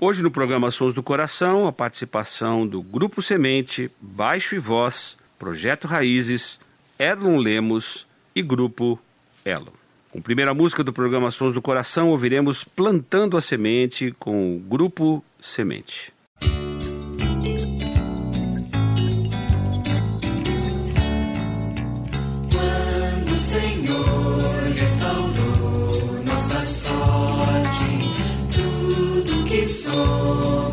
Hoje no programa Sons do Coração, a participação do Grupo Semente, Baixo e Voz, Projeto Raízes, Erlon Lemos e Grupo Elo. Com a primeira música do programa Sons do Coração, ouviremos Plantando a Semente com o Grupo Semente. Tudo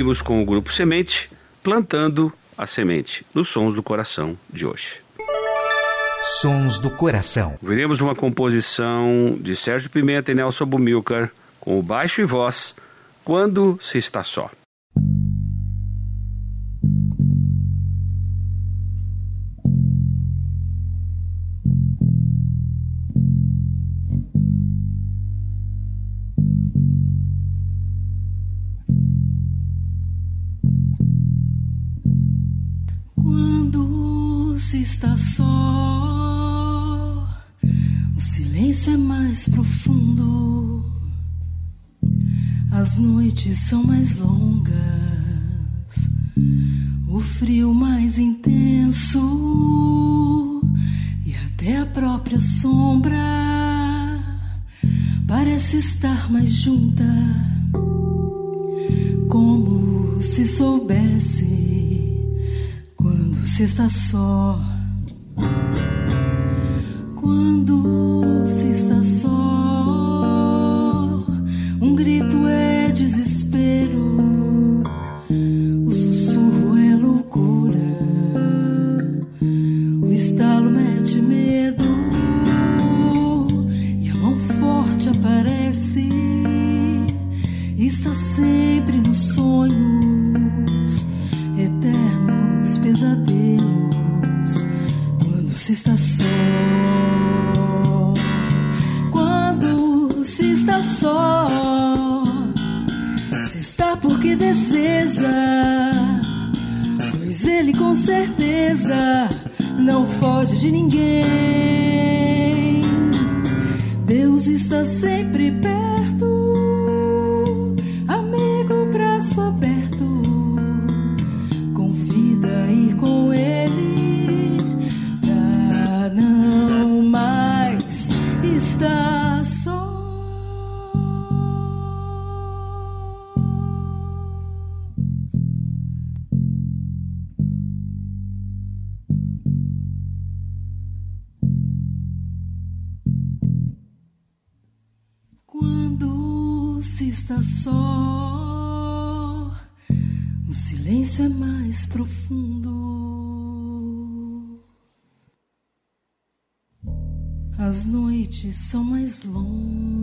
Ouvimos com o Grupo Semente, Plantando a Semente, nos Sons do Coração de hoje. Sons do Coração. Veremos uma composição de Sérgio Pimenta e Nelson Bumilcar com o baixo e voz Quando se está só. Profundo, as noites são mais longas, o frio mais intenso e até a própria sombra parece estar mais junta, como se soubesse quando se está só. Quando se está só, Quando se está só, deseja, pois ele com certeza não foge de ninguém. Deus está sempre perto, amigo, braço aberto. Só, o silêncio é mais profundo. As noites são mais longas,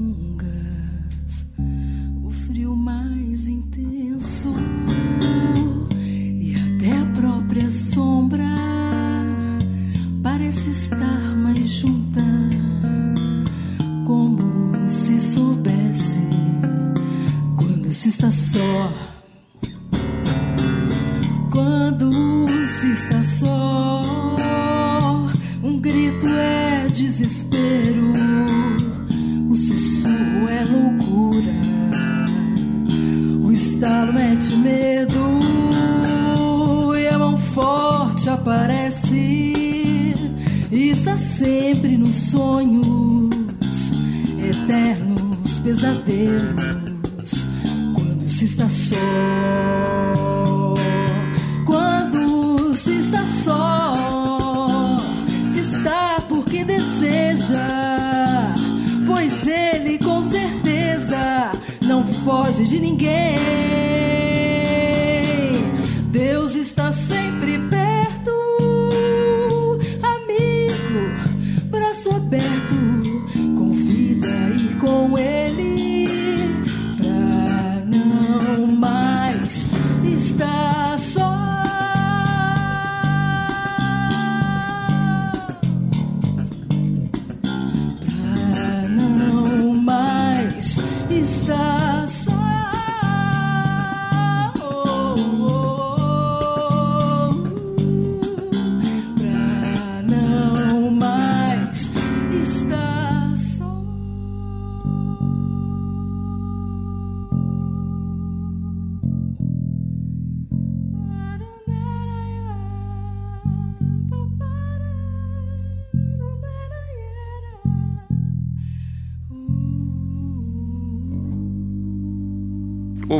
está só. Quando se está só, um grito é desespero, o sussurro é loucura, o estalo mete medo. E a mão forte aparece. E está sempre nos sonhos. Eternos pesadelos está só. Quando se está só, se está porque deseja, pois ele com certeza não foge de ninguém.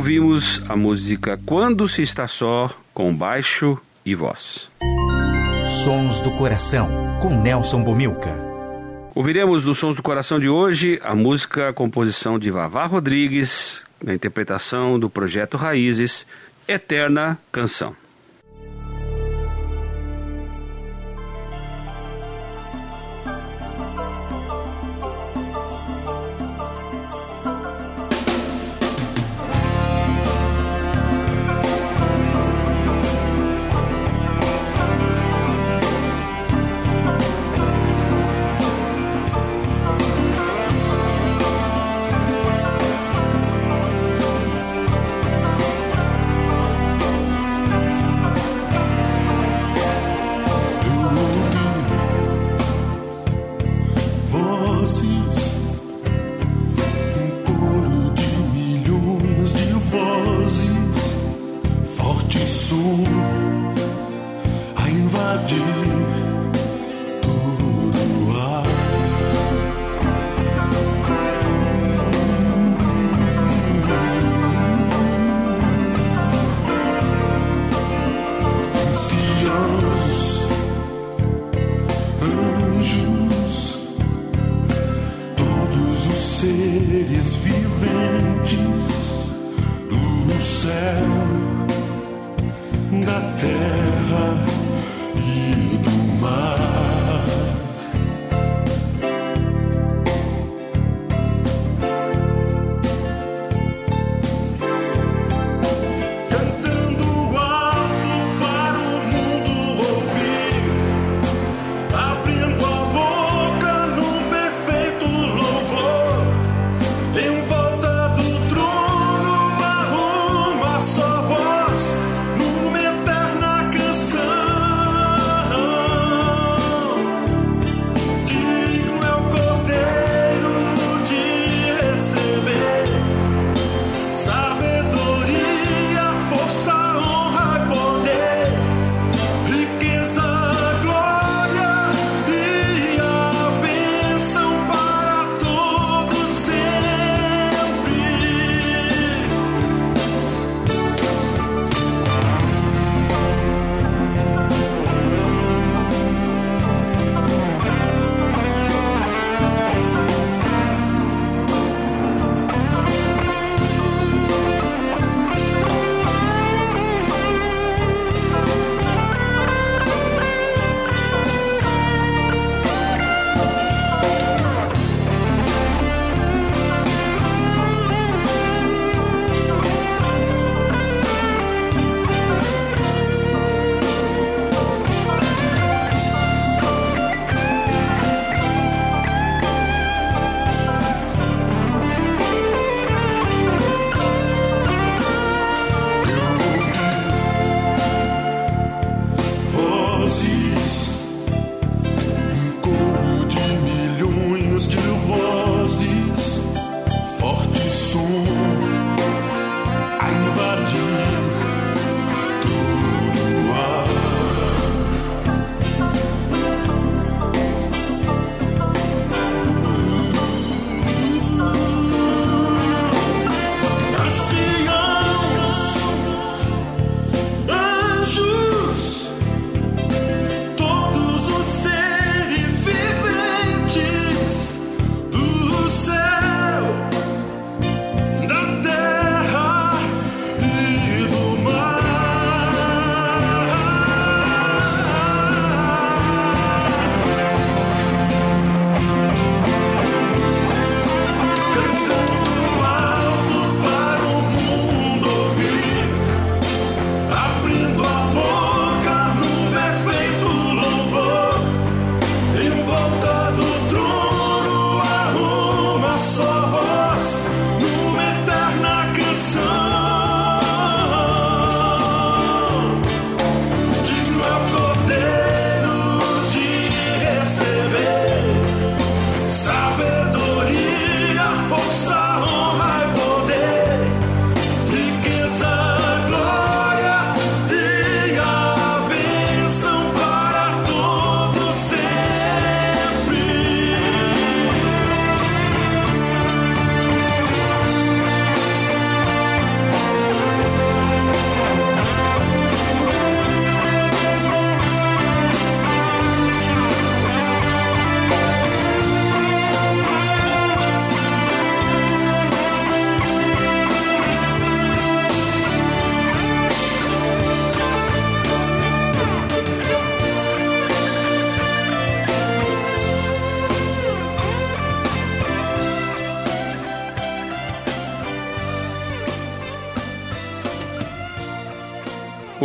Ouvimos a música Quando se está só, com baixo e voz. Sons do Coração, com Nelson Bomilca. Ouviremos nos Sons do Coração de hoje a música composição de Vavá Rodrigues, na interpretação do projeto Raízes, Eterna Canção.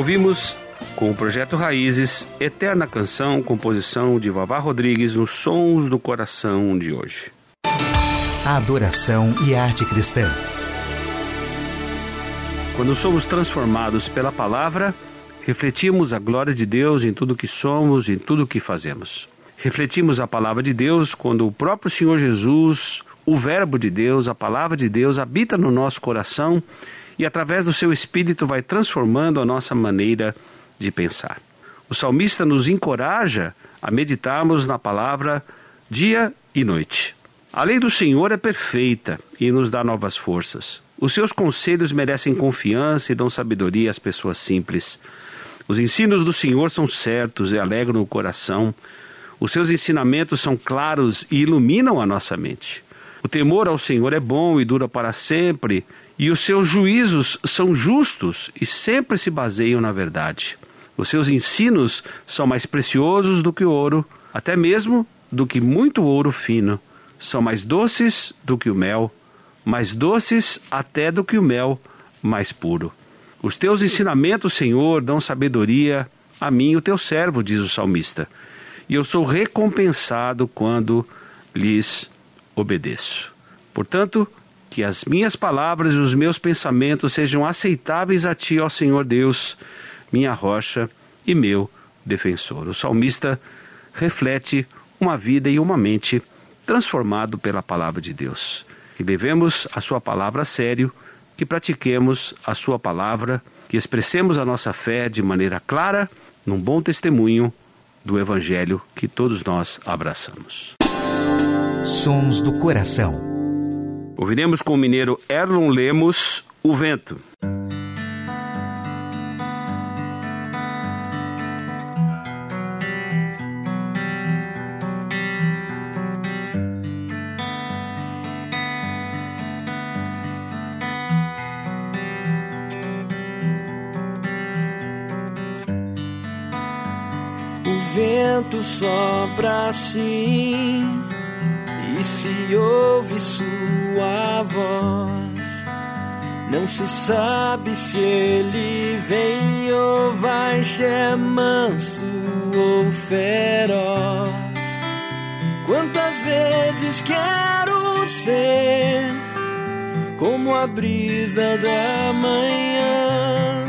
Ouvimos com o projeto Raízes, Eterna Canção, composição de Vavá Rodrigues nos Sons do Coração de hoje. A adoração e arte cristã. Quando somos transformados pela palavra, refletimos a glória de Deus em tudo que somos, em tudo que fazemos. Refletimos a palavra de Deus quando o próprio Senhor Jesus, o Verbo de Deus, a palavra de Deus, habita no nosso coração e através do seu Espírito vai transformando a nossa maneira de pensar. O salmista nos encoraja a meditarmos na palavra dia e noite. A lei do Senhor é perfeita e nos dá novas forças. Os seus conselhos merecem confiança e dão sabedoria às pessoas simples. Os ensinos do Senhor são certos e alegram o coração. Os seus ensinamentos são claros e iluminam a nossa mente. O temor ao Senhor é bom e dura para sempre, e os seus juízos são justos e sempre se baseiam na verdade. Os seus ensinos são mais preciosos do que o ouro, até mesmo do que muito ouro fino. São mais doces do que o mel, mais doces até do que o mel mais puro. Os teus ensinamentos, Senhor, dão sabedoria a mim, o teu servo, diz o salmista, e eu sou recompensado quando lhes obedeço. Portanto, que as minhas palavras e os meus pensamentos sejam aceitáveis a ti, ó Senhor Deus, minha rocha e meu defensor. O salmista reflete uma vida e uma mente transformado pela palavra de Deus. Que levemos a sua palavra a sério, que pratiquemos a sua palavra, que expressemos a nossa fé de maneira clara, num bom testemunho do evangelho que todos nós abraçamos. Sons do coração. Ouviremos com o mineiro Erlon Lemos o vento. vento sopra assim se ouve sua voz. Não se sabe se ele vem ou vai ser manso ou feroz. Quantas vezes quero ser como a brisa da manhã,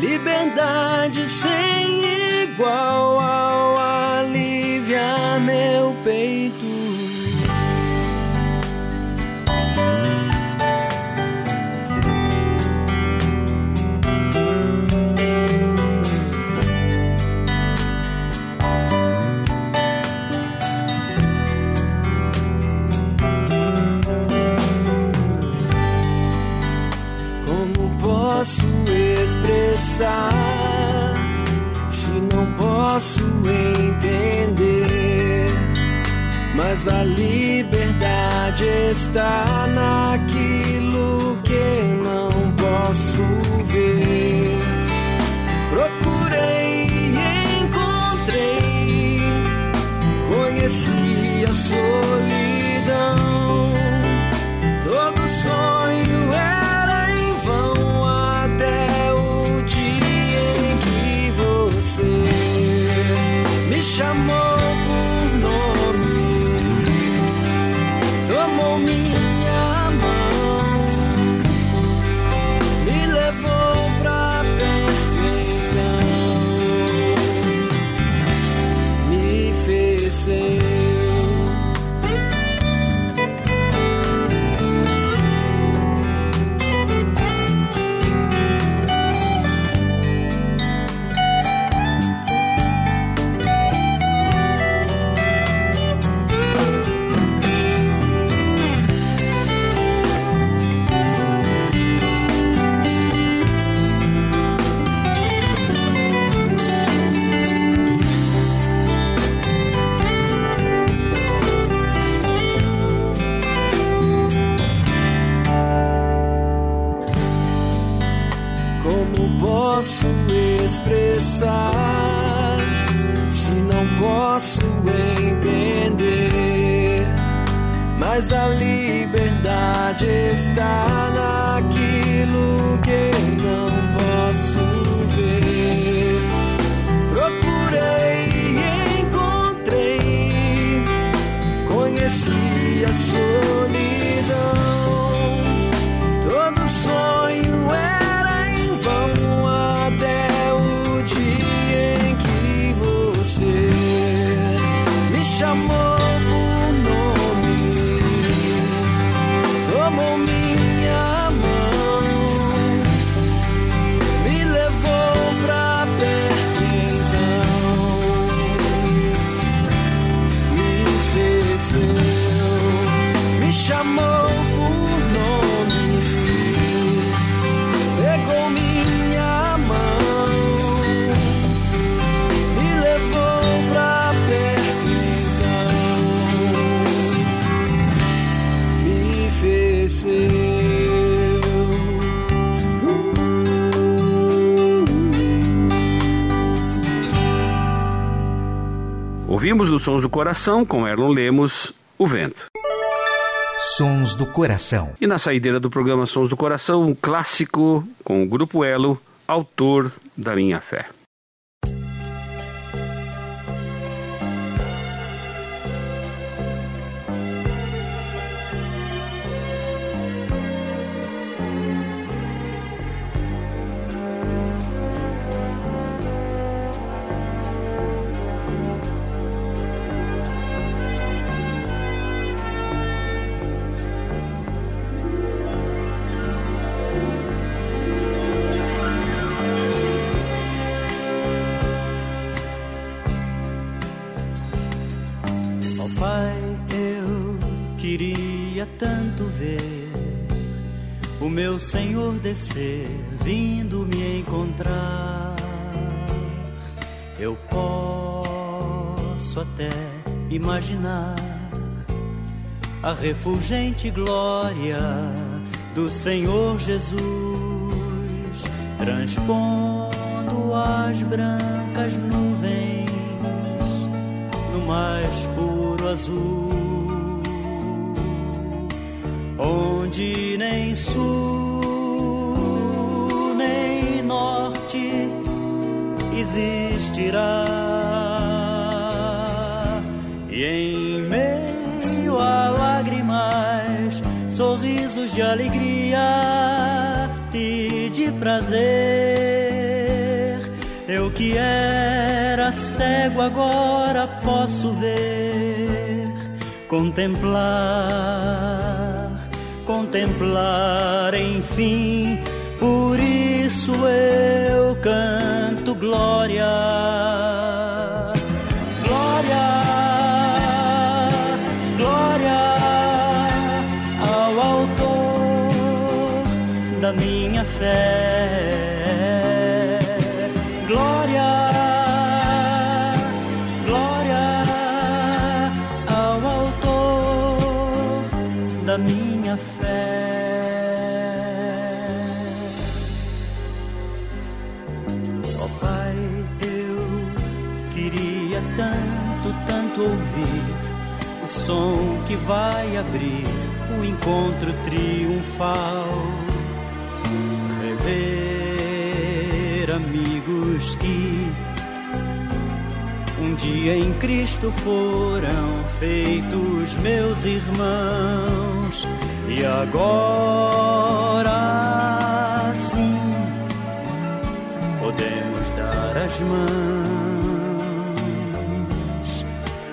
liberdade sem igual ao alivia meu peito. Está naquilo que não posso ver. Procurei e encontrei, conheci a solidão, todo sonho é chamou. posso expressar, se não posso entender. Mas a liberdade está naquilo que não posso ver. Procurei e encontrei, conheci a sua. Ouvimos nos Sons do Coração, com Erlon Lemos, O Vento. Sons do Coração. E na saideira do programa Sons do Coração, um clássico com o Grupo Elo, autor da minha fé. Ver o meu Senhor descer, vindo me encontrar. Eu posso até imaginar a refulgente glória do Senhor Jesus, transpondo as brancas nuvens no mais puro azul onde nem sul nem norte existirá. E em meio a lágrimas, sorrisos de alegria e de prazer, eu que era cego agora posso ver, contemplar contemplar, enfim. Por isso eu canto glória. Vai abrir o encontro triunfal. Rever amigos que um dia em Cristo foram feitos meus irmãos e agora sim podemos dar as mãos,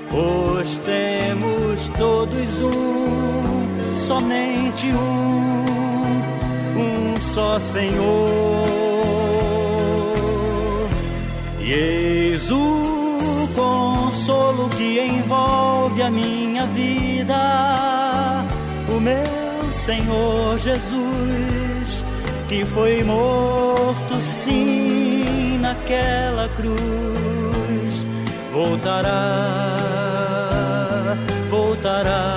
pois temos todos um, somente um, um só Senhor. E eis o consolo que envolve a minha vida, o meu Senhor Jesus, que foi morto sim naquela cruz, voltará voltará,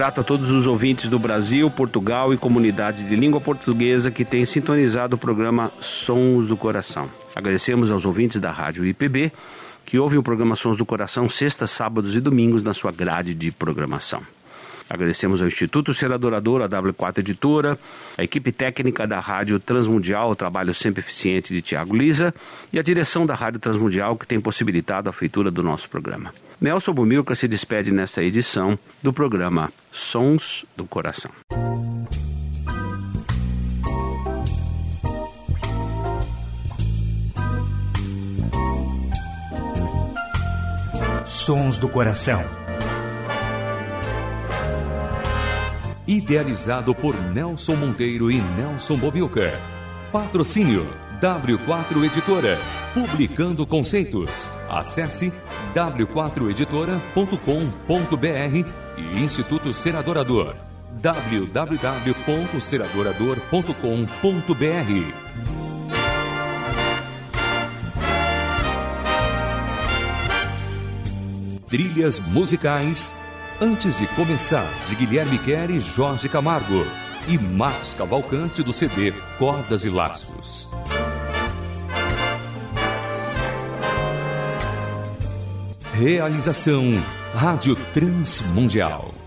grato a todos os ouvintes do Brasil, Portugal e comunidade de língua portuguesa que têm sintonizado o programa Sons do Coração. Agradecemos aos ouvintes da Rádio IPB que ouvem o programa Sons do Coração sextas, sábados e domingos na sua grade de programação. Agradecemos ao Instituto Ser Adorador, a W4 Editora, a equipe técnica da Rádio Transmundial, o trabalho sempre eficiente de Tiago Lisa e a direção da Rádio Transmundial que tem possibilitado a feitura do nosso programa. Nelson Bumilca se despede nesta edição do programa Sons do Coração. Sons do Coração. Idealizado por Nelson Monteiro e Nelson Bobilca. Patrocínio W4 Editora. Publicando conceitos. Acesse w4editora.com.br e Instituto Seradorador. www.seradorador.com.br Trilhas musicais Antes de Começar, de Guilherme Quer e Jorge Camargo. E Marcos Cavalcante do CD Cordas e Laços. Realização Rádio Transmundial.